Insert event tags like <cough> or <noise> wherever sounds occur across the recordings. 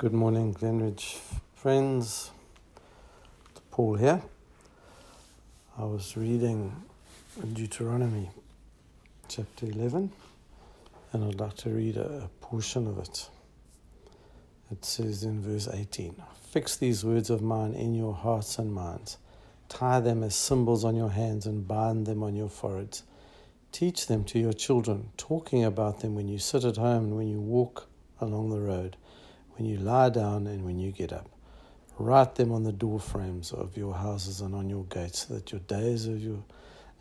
Good morning, Glenridge friends. Paul here. I was reading Deuteronomy chapter 11, and I'd like to read a portion of it. It says in verse 18 Fix these words of mine in your hearts and minds, tie them as symbols on your hands, and bind them on your foreheads. Teach them to your children, talking about them when you sit at home and when you walk along the road when you lie down and when you get up. Write them on the door frames of your houses and on your gates, so that your days of your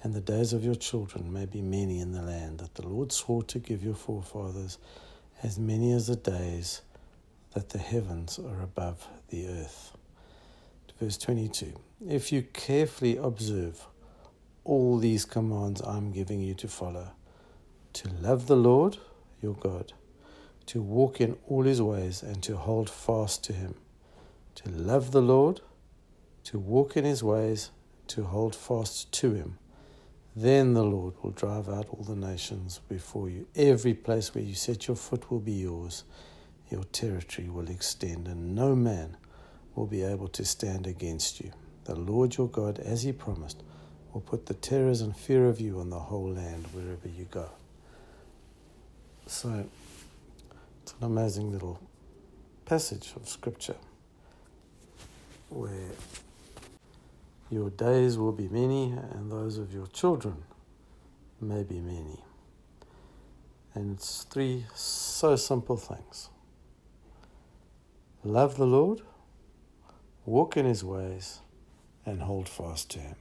and the days of your children may be many in the land that the Lord swore to give your forefathers, as many as the days that the heavens are above the earth. Verse 22 If you carefully observe all these commands I'm giving you to follow, to love the Lord your God to walk in all his ways and to hold fast to him, to love the Lord, to walk in his ways, to hold fast to him. Then the Lord will drive out all the nations before you. Every place where you set your foot will be yours. Your territory will extend, and no man will be able to stand against you. The Lord your God, as he promised, will put the terrors and fear of you on the whole land wherever you go. So, it's an amazing little passage of scripture where your days will be many and those of your children may be many. And it's three so simple things love the Lord, walk in his ways, and hold fast to him.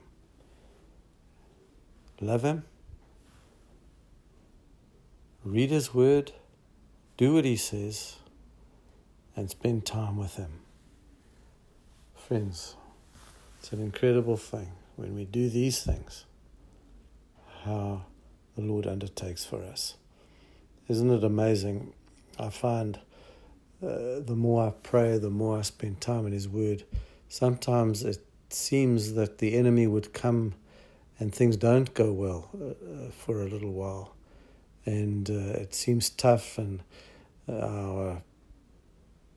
Love him, read his word do what He says, and spend time with Him. Friends, it's an incredible thing when we do these things, how the Lord undertakes for us. Isn't it amazing? I find uh, the more I pray, the more I spend time in His Word. Sometimes it seems that the enemy would come and things don't go well uh, uh for a little while. And uh, it seems tough, and our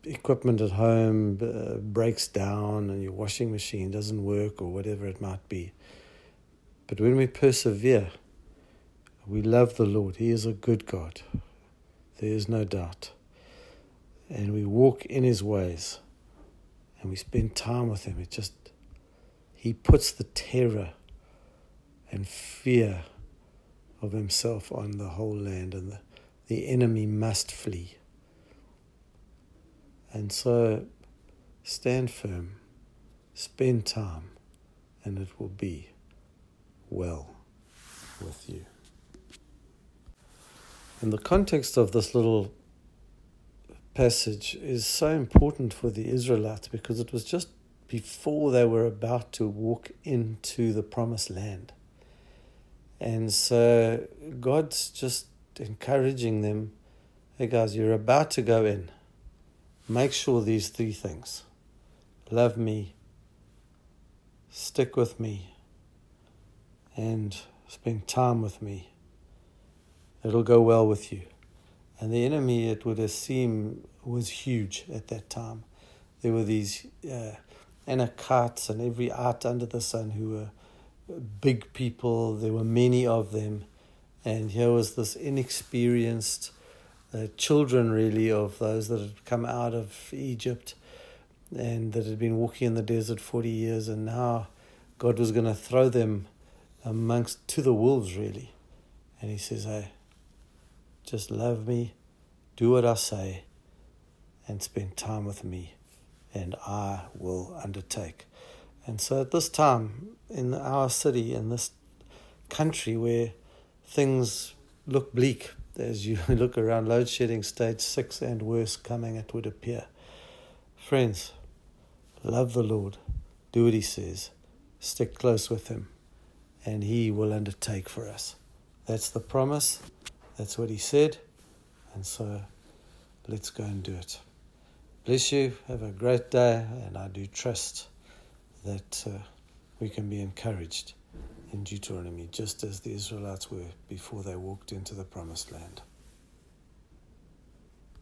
equipment at home uh, breaks down and your washing machine doesn't work or whatever it might be. But when we persevere, we love the Lord. He is a good God. There is no doubt. And we walk in His ways and we spend time with Him. It just, He puts the terror and fear of Himself on the whole land, and the, the enemy must flee. And so stand firm, spend time, and it will be well with you. And the context of this little passage is so important for the Israelites because it was just before they were about to walk into the promised land. And so God's just encouraging them hey guys, you're about to go in make sure these three things love me, stick with me, and spend time with me. It'll go well with you. And the enemy, it would seem, was huge at that time. There were these uh, and every art under the sun who were big people. There were many of them. And here was this inexperienced, uh, children, really, of those that had come out of Egypt and that had been walking in the desert 40 years, and now God was going to throw them amongst to the wolves, really. And He says, Hey, just love me, do what I say, and spend time with me, and I will undertake. And so at this time, in our city, in this country where things look bleak, as you <laughs> look around load shedding stage six and worse coming, it would appear. Friends, love the Lord, do what He says, stick close with Him, and He will undertake for us. That's the promise, that's what He said, and so let's go and do it. Bless you, have a great day, and I do trust that uh, we can be encouraged in Deuteronomy, just as the Israelites were before they walked into the promised land.